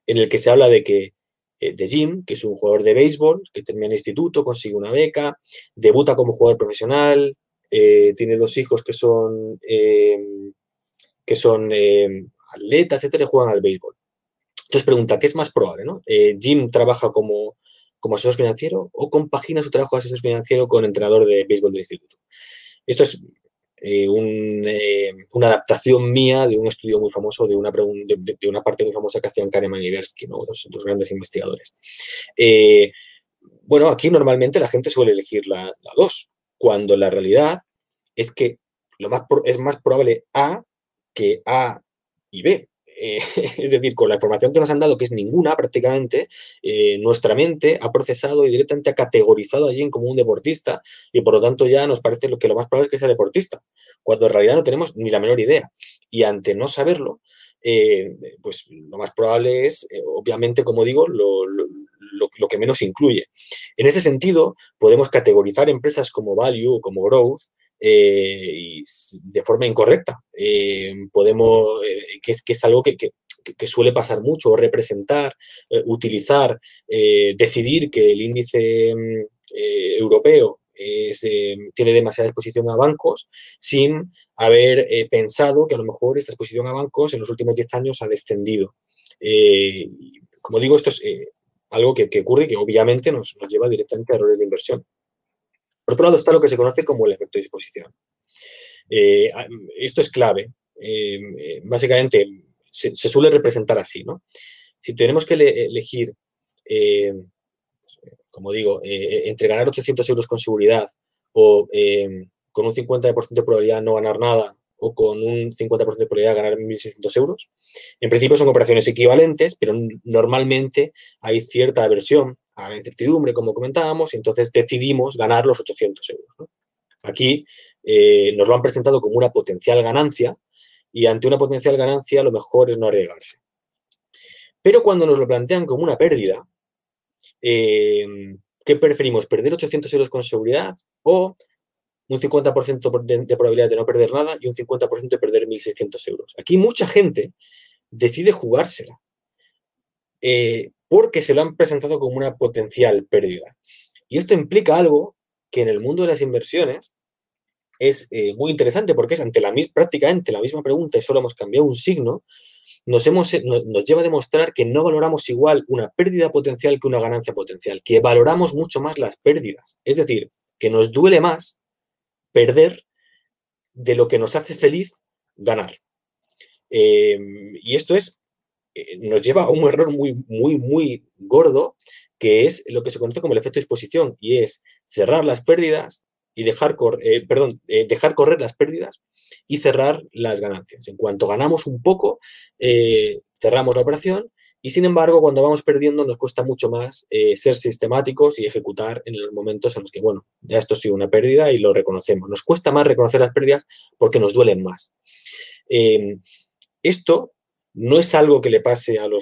En el que se habla de que eh, de Jim, que es un jugador de béisbol, que termina el instituto, consigue una beca, debuta como jugador profesional, tiene dos hijos que son, que son atletas, etcétera, y juegan al béisbol. Entonces pregunta, ¿qué es más probable? ¿no? Eh, ¿Jim trabaja como, como asesor financiero o compagina su trabajo de asesor financiero con entrenador de béisbol del instituto? Esto es eh, eh, una adaptación mía de un estudio muy famoso, de una, parte muy famosa que hacían Kahneman y Tversky, ¿no? dos, grandes investigadores. bueno, aquí normalmente la gente suele elegir la, la dos, cuando la realidad es que lo más es más probable A que A y B. Eh, (laughs) es decir, con la información que nos han dado, que es ninguna prácticamente, eh, nuestra mente ha procesado y directamente ha categorizado a Jim como un deportista y por lo tanto ya nos parece que lo más probable es que sea deportista, cuando en realidad no tenemos ni la menor idea. Y ante no saberlo, eh, pues lo más probable es, obviamente, como digo, lo, lo, que menos incluye. En ese sentido, podemos categorizar empresas como value o como growth eh, de forma incorrecta. Eh, podemos, eh, que, es, que es algo que, suele pasar mucho, representar, utilizar, decidir que el índice mm, europeo tiene demasiada exposición a bancos sin haber pensado que a lo mejor esta exposición a bancos en los últimos 10 años ha descendido. como digo, esto es algo que, ocurre y que obviamente nos, nos lleva directamente a errores de inversión. Por otro lado está lo que se conoce como el efecto de disposición. Eh, esto es clave. Eh, eh, básicamente se, suele representar así, ¿no? Si tenemos que elegir, como digo, entre ganar 800 euros con seguridad o con un 50% de probabilidad no ganar nada o con un 50% de probabilidad de ganar 1.600 euros. En principio son operaciones equivalentes, pero normalmente hay cierta aversión a la incertidumbre, como comentábamos, y entonces decidimos ganar los 800 euros. Aquí eh, nos lo han presentado como una potencial ganancia y ante una potencial ganancia lo mejor es no arriesgarse. Pero cuando nos lo plantean como una pérdida, eh, ¿qué preferimos? ¿Perder 800 euros con seguridad o un 50% de, probabilidad de no perder nada y un 50% de perder 1.600 euros. Aquí mucha gente decide jugársela eh, porque se lo han presentado como una potencial pérdida. Y esto implica algo que en el mundo de las inversiones es eh, muy interesante porque es ante la prácticamente la misma pregunta y solo hemos cambiado un signo, nos, hemos, eh, nos lleva a demostrar que no valoramos igual una pérdida potencial que una ganancia potencial, que valoramos mucho más las pérdidas. Es decir, que nos duele más perder de lo que nos hace feliz ganar. Em, y esto es, eh, nos lleva a un error muy, muy, muy gordo, que es lo que se conoce como el efecto de exposición, y es cerrar las pérdidas y dejar, eh, perdón, eh, dejar correr las pérdidas y cerrar las ganancias. En cuanto ganamos un poco, cerramos la operación y sin embargo, cuando vamos perdiendo nos cuesta mucho más eh, ser sistemáticos y ejecutar en los momentos en los que, bueno, ya esto ha sido una pérdida y lo reconocemos. Nos cuesta más reconocer las pérdidas porque nos duelen más. Esto no es algo que le pase al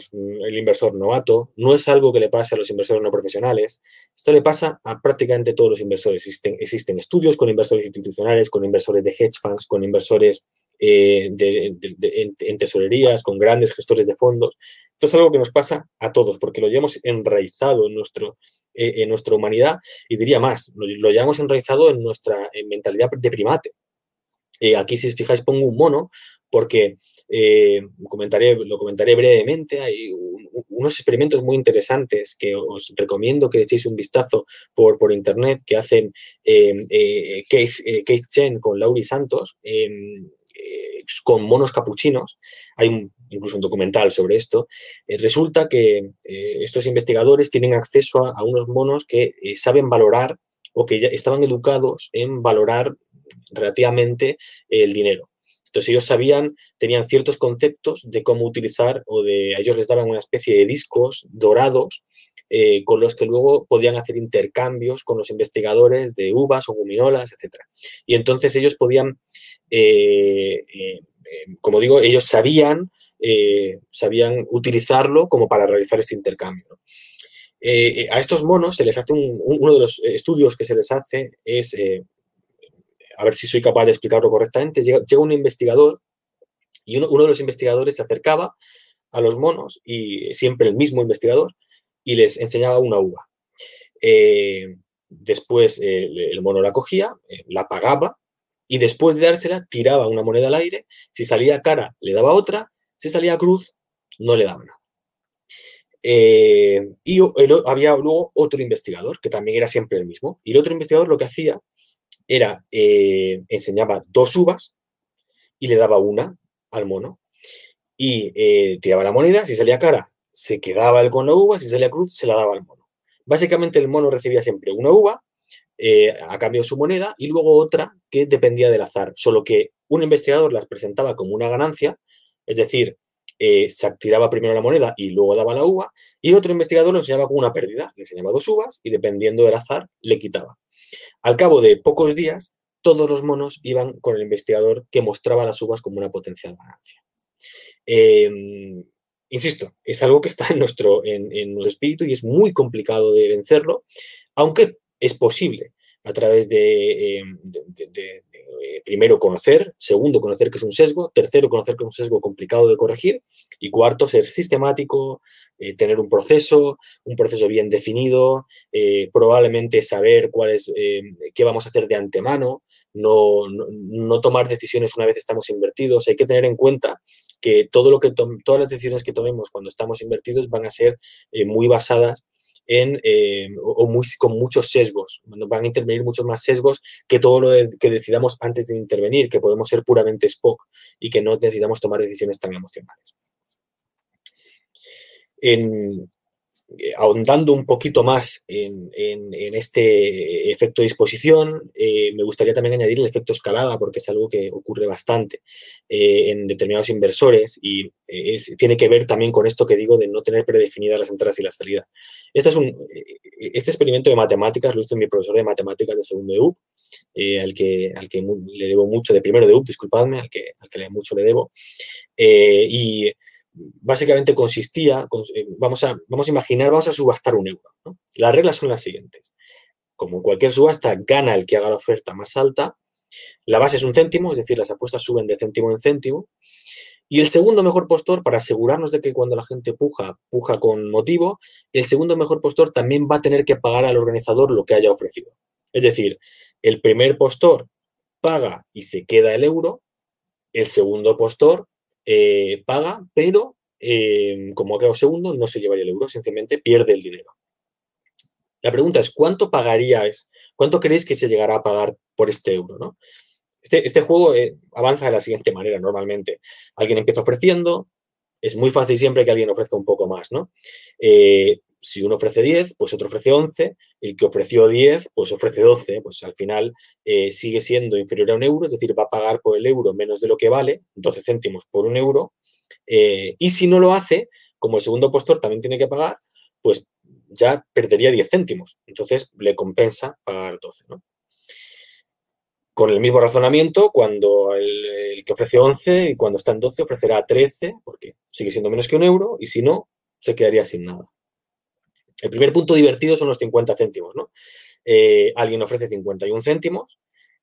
inversor novato, no es algo que le pase a los inversores no profesionales, esto le pasa a prácticamente todos los inversores. Existen, estudios con inversores institucionales, con inversores de hedge funds, con inversores eh, en, tesorerías, con grandes gestores de fondos. Esto es algo que nos pasa a todos, porque lo llevamos enraizado en nuestro, en nuestra humanidad y diría más, lo, lo llevamos enraizado en nuestra mentalidad de primate. aquí, si os fijáis, pongo un mono porque eh, comentaré, lo comentaré brevemente. Hay unos experimentos muy interesantes que os recomiendo que echéis un vistazo por, por internet que hacen em, eh, Keith, Chen con Lauri Santos em, eh, con monos capuchinos. Hay incluso un documental sobre esto. resulta que estos investigadores tienen acceso a unos monos que saben valorar o que ya estaban educados en valorar relativamente el dinero. Entonces ellos sabían, tenían ciertos conceptos de cómo utilizar o de, a ellos les daban una especie de discos dorados eh, con los que luego podían hacer intercambios con los investigadores de uvas o guminolas, etc. Y entonces ellos podían, eh, eh, como digo, ellos sabían, sabían utilizarlo como para realizar este intercambio. a estos monos se les hace uno de los estudios que se les hace es a ver si soy capaz de explicarlo correctamente, llega, un investigador y uno, de los investigadores se acercaba a los monos, y siempre el mismo investigador, y les enseñaba una uva. Eh, después eh, el mono la cogía, eh, la pagaba, y después de dársela tiraba una moneda al aire, si salía cara le daba otra, si salía cruz no le daba nada. y había luego otro investigador, que también era siempre el mismo, y el otro investigador lo que hacía era, eh, enseñaba dos uvas y le daba una al mono y eh, tiraba la moneda, si salía cara, se quedaba él con la uva, si salía cruz, se la daba al mono. Básicamente el mono recibía siempre una uva eh, a cambio de su moneda y luego otra que dependía del azar, solo que un investigador las presentaba como una ganancia, es decir, se tiraba primero la moneda y luego daba la uva, y el otro investigador lo enseñaba como una pérdida, le enseñaba dos uvas y dependiendo del azar le quitaba. Al cabo de pocos días, todos los monos iban con el investigador que mostraba las uvas como una potencial ganancia. Em, insisto, es algo que está en nuestro, en, nuestro espíritu y es muy complicado de vencerlo, aunque es posible a través de, em, eh, primero conocer, segundo conocer que es un sesgo, tercero conocer que es un sesgo complicado de corregir y cuarto ser sistemático, eh, tener un proceso, un proceso bien definido, eh, probablemente saber cuál es, eh, qué vamos a hacer de antemano, no, no, tomar decisiones una vez estamos invertidos. Hay que tener en cuenta que, todo lo que todas las decisiones que tomemos cuando estamos invertidos van a ser muy basadas en, o, muy, con muchos sesgos. Van a intervenir muchos más sesgos que todo lo que decidamos antes de intervenir, que podemos ser puramente Spock y que no necesitamos tomar decisiones tan emocionales en, eh, ahondando un poquito más en, este efecto de disposición, eh, me gustaría también añadir el efecto escalada, porque es algo que ocurre bastante eh, en determinados inversores y tiene que ver también con esto que digo de no tener predefinidas las entradas y las salidas. Este, es un, este experimento de matemáticas lo hizo mi profesor de matemáticas de segundo de UP, al, que, al que le debo mucho, de primero de UP, disculpadme, al que, al que mucho le debo. y básicamente consistía, eh, vamos a, vamos a imaginar, vamos a subastar un euro. Las reglas son las siguientes. Como cualquier subasta, gana el que haga la oferta más alta. La base es un céntimo, es decir, las apuestas suben de céntimo en céntimo. Y el segundo mejor postor, para asegurarnos de que cuando la gente puja, puja con motivo, el segundo mejor postor también va a tener que pagar al organizador lo que haya ofrecido. Es decir, el primer postor paga y se queda el euro, el segundo postor eh, paga, pero eh, como ha quedado segundo, no se llevaría el euro, sencillamente pierde el dinero. La pregunta es, ¿cuánto pagaríais? ¿Cuánto creéis que se llegará a pagar por este euro? ¿no? Este, este juego eh, avanza de la siguiente manera normalmente. Alguien empieza ofreciendo, es muy fácil siempre que alguien ofrezca un poco más, ¿no? Si uno ofrece 10, pues otro ofrece 11, el que ofreció 10, pues ofrece 12, pues al final eh, sigue siendo inferior a un euro, es decir, va a pagar por el euro menos de lo que vale, 12 céntimos por un euro, eh, y si no lo hace, como el segundo postor también tiene que pagar, pues ya perdería 10 céntimos, entonces le compensa pagar 12, ¿no? Con el mismo razonamiento, cuando el, el que ofrece 11 y cuando está en 12 ofrecerá 13, porque sigue siendo menos que un euro, y si no, se quedaría sin nada. El primer punto divertido son los 50 céntimos, ¿no? Eh, alguien ofrece 51 céntimos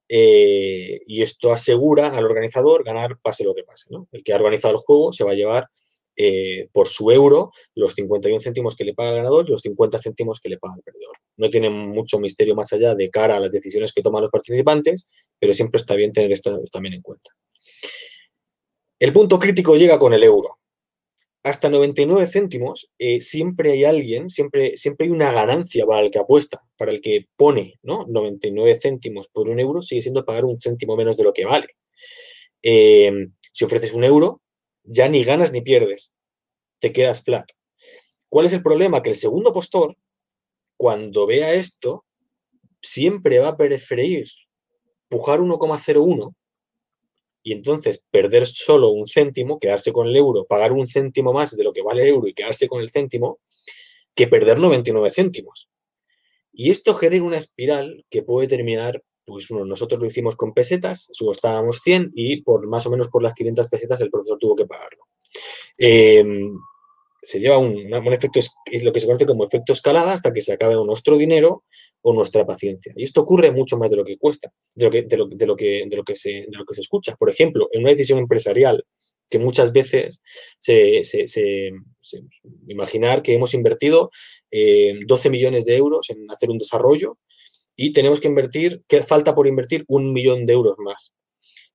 eh, y esto asegura al organizador ganar pase lo que pase. El que ha organizado el juego se va a llevar eh, por su euro los 51 céntimos que le paga el ganador y los 50 céntimos que le paga el perdedor. No tiene mucho misterio más allá de cara a las decisiones que toman los participantes, pero siempre está bien tener esto también en cuenta. El punto crítico llega con el euro. Hasta 99 céntimos eh, siempre hay alguien, siempre, siempre hay una ganancia para el que apuesta, para el que pone ¿no? 99 céntimos por un euro, sigue siendo pagar un céntimo menos de lo que vale. Eh, si ofreces un euro, ya ni ganas ni pierdes, te quedas flat. ¿Cuál es el problema? Que el segundo postor, cuando vea esto, siempre va a preferir pujar 1,01 y entonces perder solo un céntimo, quedarse con el euro, pagar un céntimo más de lo que vale el euro y quedarse con el céntimo, que perder 99 céntimos. Y esto genera una espiral que puede terminar, pues nosotros lo hicimos con pesetas, subestábamos 100 y por más o menos por las 500 pesetas el profesor tuvo que pagarlo. Em, se lleva un, efecto, es lo que se conoce como efecto escalada hasta que se acabe nuestro dinero o nuestra paciencia. Y esto ocurre mucho más de lo que cuesta, de lo que, de lo, de lo que, de lo que, se, de lo que se escucha. Por ejemplo, en una decisión empresarial que muchas veces se, se, se, imaginar que hemos invertido 12 eh, millones de euros en hacer un desarrollo y tenemos que invertir, que falta por invertir un millón de euros más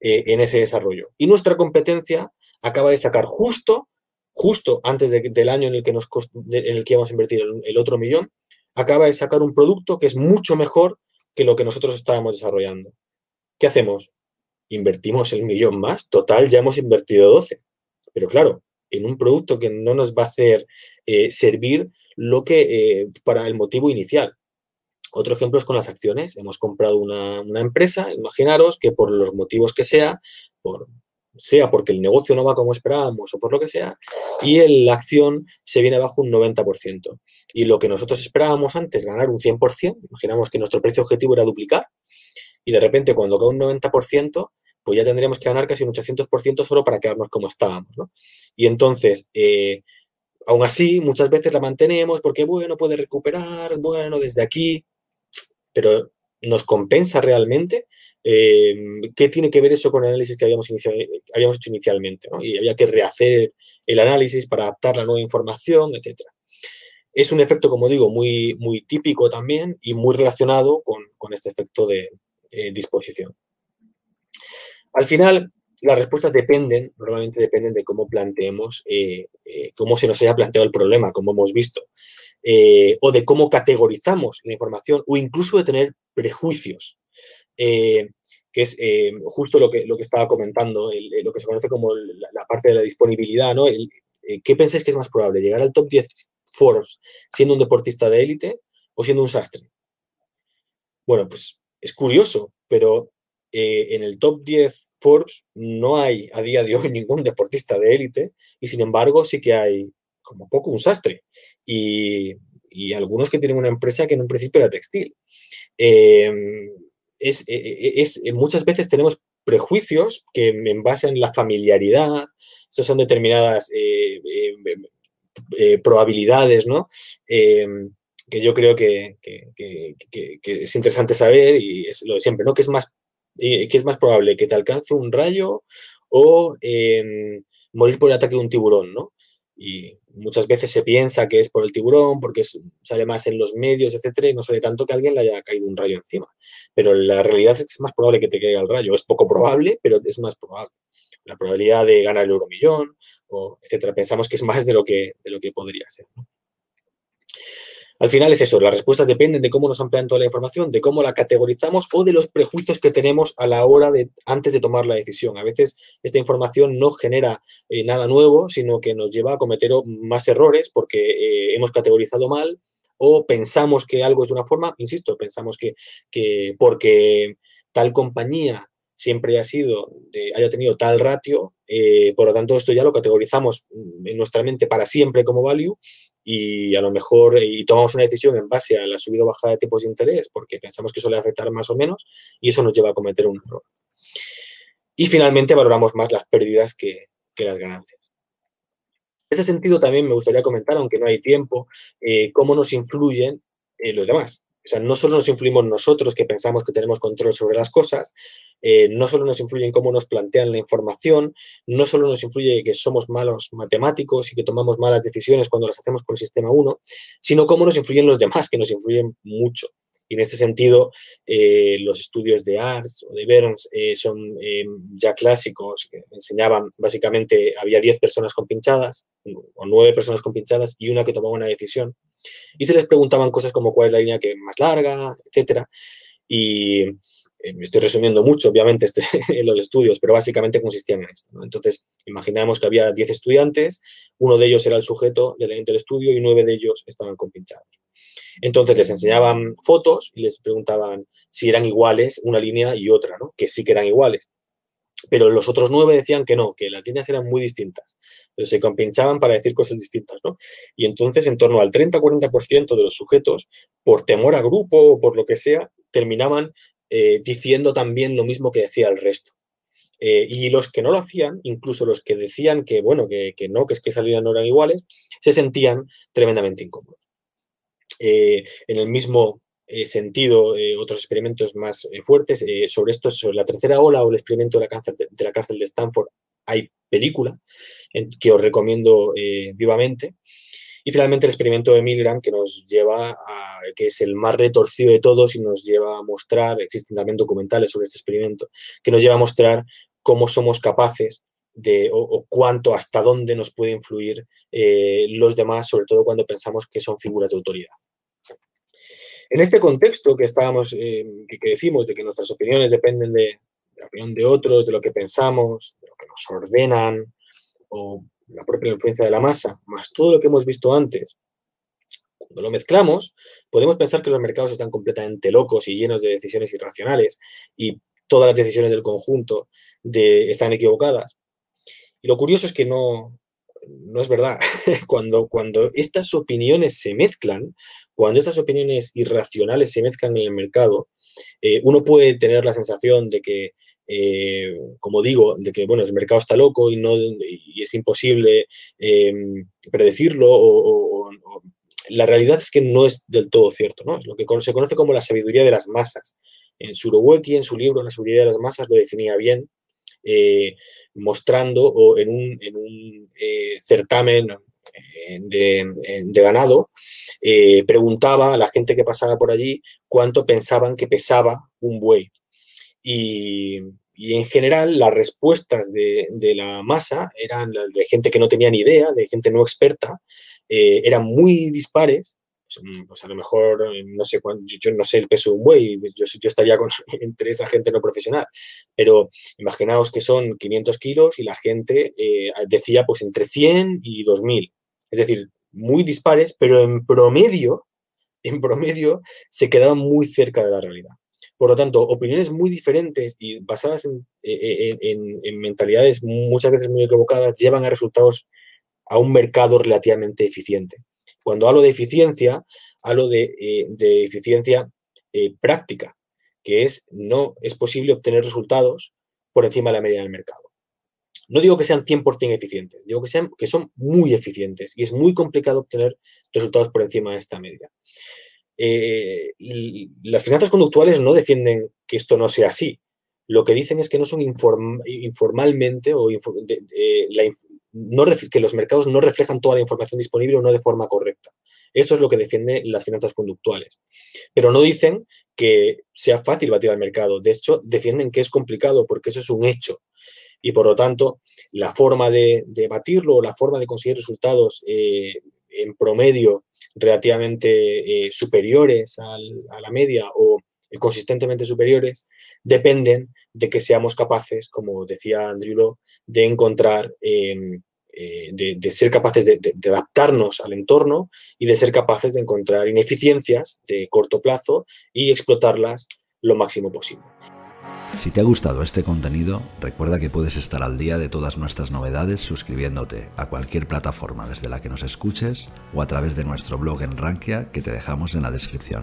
eh, en ese desarrollo. Y nuestra competencia acaba de sacar justo justo antes del año en el que, nos, en el que íbamos a invertir el, otro millón, acaba de sacar un producto que es mucho mejor que lo que nosotros estábamos desarrollando. ¿Qué hacemos? Invertimos el millón más. Total, ya hemos invertido 12. Pero claro, en un producto que no nos va a hacer eh, servir lo que eh, para el motivo inicial. Otro ejemplo es con las acciones. Hemos comprado una, una, empresa, imaginaros que por los motivos que sea, por sea porque el negocio no va como esperábamos o por lo que sea, y la acción se viene abajo un 90%. Y lo que nosotros esperábamos antes, ganar un 100%, imaginamos que nuestro precio objetivo era duplicar, y de repente cuando cae un 90%, pues ya tendríamos que ganar casi un 800% solo para quedarnos como estábamos. Y entonces, eh, aún así, muchas veces la mantenemos porque, bueno, puede recuperar, bueno, desde aquí, pero nos compensa realmente Em, ¿Qué tiene que ver eso con el análisis que habíamos, hecho inicialmente? Y había que rehacer el análisis para adaptar la nueva información, etc. Es un efecto, como digo, muy, muy típico también y muy relacionado con, este efecto de eh, disposición. Al final, las respuestas dependen, normalmente dependen de cómo planteemos, eh, eh, cómo se nos haya planteado el problema, como hemos visto, o de cómo categorizamos la información, o incluso de tener prejuicios que es eh, justo lo que, lo que estaba comentando, eh, lo que se conoce como la, parte de la disponibilidad, ¿no? Eh, ¿Qué pensáis que es más probable? ¿Llegar al top 10 Forbes siendo un deportista de élite o siendo un sastre? Bueno, pues es curioso, pero en el top 10 Forbes no hay a día de hoy (laughs) ningún deportista de élite y sin embargo sí que hay como poco un sastre y, y algunos que tienen una empresa que en un principio era textil. Eh, es, es, muchas veces tenemos prejuicios que en base en la familiaridad, eso son determinadas eh, probabilidades, ¿no? Em, que yo creo que, que, es interesante saber y es lo de siempre, ¿no? Que es más, que es más probable que te alcance un rayo o em, morir por el ataque de un tiburón, ¿no? Y muchas veces se piensa que es por el tiburón, porque sale más en los medios, etcétera, y no sale tanto que alguien le haya caído un rayo encima. Pero la realidad es que es más probable que te caiga el rayo. Es poco probable, pero es más probable. La probabilidad de ganar el euromillón, o etcétera, pensamos que es más de lo que, de lo que podría ser. Al final es eso, las respuestas dependen de cómo nos amplian toda la información, de cómo la categorizamos o de los prejuicios que tenemos a la hora de, antes de tomar la decisión. A veces esta información no genera eh, nada nuevo, sino que nos lleva a cometer más errores porque eh, hemos categorizado mal o pensamos que algo es de una forma, insisto, pensamos que, que porque tal compañía siempre ha sido, de, haya tenido tal ratio, eh, por lo tanto esto ya lo categorizamos en nuestra mente para siempre como value y a lo mejor y tomamos una decisión en base a la subida o bajada de tipos de interés porque pensamos que eso le afectar más o menos y eso nos lleva a cometer un error. Y finalmente valoramos más las pérdidas que, las ganancias. En ese sentido también me gustaría comentar, aunque no hay tiempo, eh, cómo nos influyen eh, los demás. O sea, no solo nos influimos nosotros que pensamos que tenemos control sobre las cosas, eh, no solo nos influye en cómo nos plantean la información, no solo nos influye que somos malos matemáticos y que tomamos malas decisiones cuando las hacemos con el sistema 1, sino cómo nos influyen los demás, que nos influyen mucho. Y en este sentido, eh, los estudios de Arts o de Burns eh, son ya clásicos, que enseñaban, básicamente, había 10 personas compinchadas, o 9 personas compinchadas y una que tomaba una decisión. Y se les preguntaban cosas como cuál es la línea que más larga, etcétera. Y me estoy resumiendo mucho, obviamente, este, (laughs) en los estudios, pero básicamente consistían en esto. Entonces, imaginamos que había 10 estudiantes, uno de ellos era el sujeto del, del estudio y 9 de ellos estaban compinchados. Entonces les enseñaban fotos y les preguntaban si eran iguales una línea y otra, ¿no? que sí que eran iguales. Pero los otros nueve decían que no, que las líneas eran muy distintas. Entonces se compinchaban para decir cosas distintas. ¿no? Y entonces en torno al 30-40% de los sujetos, por temor a grupo o por lo que sea, terminaban eh, diciendo también lo mismo que decía el resto. Eh, y los que no lo hacían, incluso los que decían que, bueno, que, que no, que es que no eran iguales, se sentían tremendamente incómodos. Eh, en el mismo sentido, eh, otros experimentos más fuertes sobre esto, sobre la tercera ola o el experimento de la, cárcel de, la cárcel de Stanford, hay película que os recomiendo vivamente. Y finalmente el experimento de Milgram, que nos lleva a, que es el más retorcido de todos y nos lleva a mostrar, existen también documentales sobre este experimento, que nos lleva a mostrar cómo somos capaces de, o, cuánto, hasta dónde nos puede influir los demás, sobre todo cuando pensamos que son figuras de autoridad. En este contexto que estábamos, eh, que, decimos de que nuestras opiniones dependen de, la opinión de otros, de lo que pensamos, de lo que nos ordenan, o la propia influencia de la masa, más todo lo que hemos visto antes, cuando lo mezclamos, podemos pensar que los mercados están completamente locos y llenos de decisiones irracionales y todas las decisiones del conjunto están equivocadas. Y lo curioso es que no, no es verdad. (laughs) cuando, cuando estas opiniones se mezclan, cuando estas opiniones irracionales se mezclan en el mercado, eh, uno puede tener la sensación de que, eh, como digo, de que bueno, el mercado está loco y, no, y es imposible em, predecirlo la realidad es que no es del todo cierto, ¿no? Es lo que se conoce como la sabiduría de las masas. En Surowiecki, en su libro La sabiduría de las masas, lo definía bien, eh, mostrando o en un, en un certamen de, ganado, eh, preguntaba a la gente que pasaba por allí cuánto pensaban que pesaba un buey. Y, en general las respuestas de, la masa eran de gente que no tenía ni idea, de gente no experta, eh, eran muy dispares. Pues, mm, pues, a lo mejor, no sé cuánto, yo no sé el peso de un buey, yo, yo estaría con, (laughs) entre esa gente no profesional, pero imaginaos que son 500 kilos y la gente eh, decía pues entre 100 y 2000. Es decir, muy dispares, pero en promedio, en promedio, se quedaban muy cerca de la realidad. Por lo tanto, opiniones muy diferentes y basadas en, mentalidades muchas veces muy equivocadas llevan a resultados a un mercado relativamente eficiente. Cuando hablo de eficiencia, hablo de, eh, eficiencia eh, práctica, que es no es posible obtener resultados por encima de la media del mercado. No digo que sean 100% eficientes, digo que, sean, que son muy eficientes y es muy complicado obtener resultados por encima de esta media. Eh, las finanzas conductuales no defienden que esto no sea así. Lo que dicen es que no son informalmente o que los mercados no reflejan toda la información disponible o no de forma correcta. Esto es lo que defienden las finanzas conductuales. Pero no dicen que sea fácil batir al mercado. De hecho, defienden que es complicado porque eso es un hecho y por lo tanto la forma de, batirlo o la forma de conseguir resultados eh, en promedio relativamente eh, superiores a la media o consistentemente superiores dependen de que seamos capaces, como decía Andrew de encontrar, em, eh, de, ser capaces de, adaptarnos al entorno y de ser capaces de encontrar ineficiencias de corto plazo y explotarlas lo máximo posible. Si te ha gustado este contenido, recuerda que puedes estar al día de todas nuestras novedades suscribiéndote a cualquier plataforma desde la que nos escuches o a través de nuestro blog en Rankia que te dejamos en la descripción.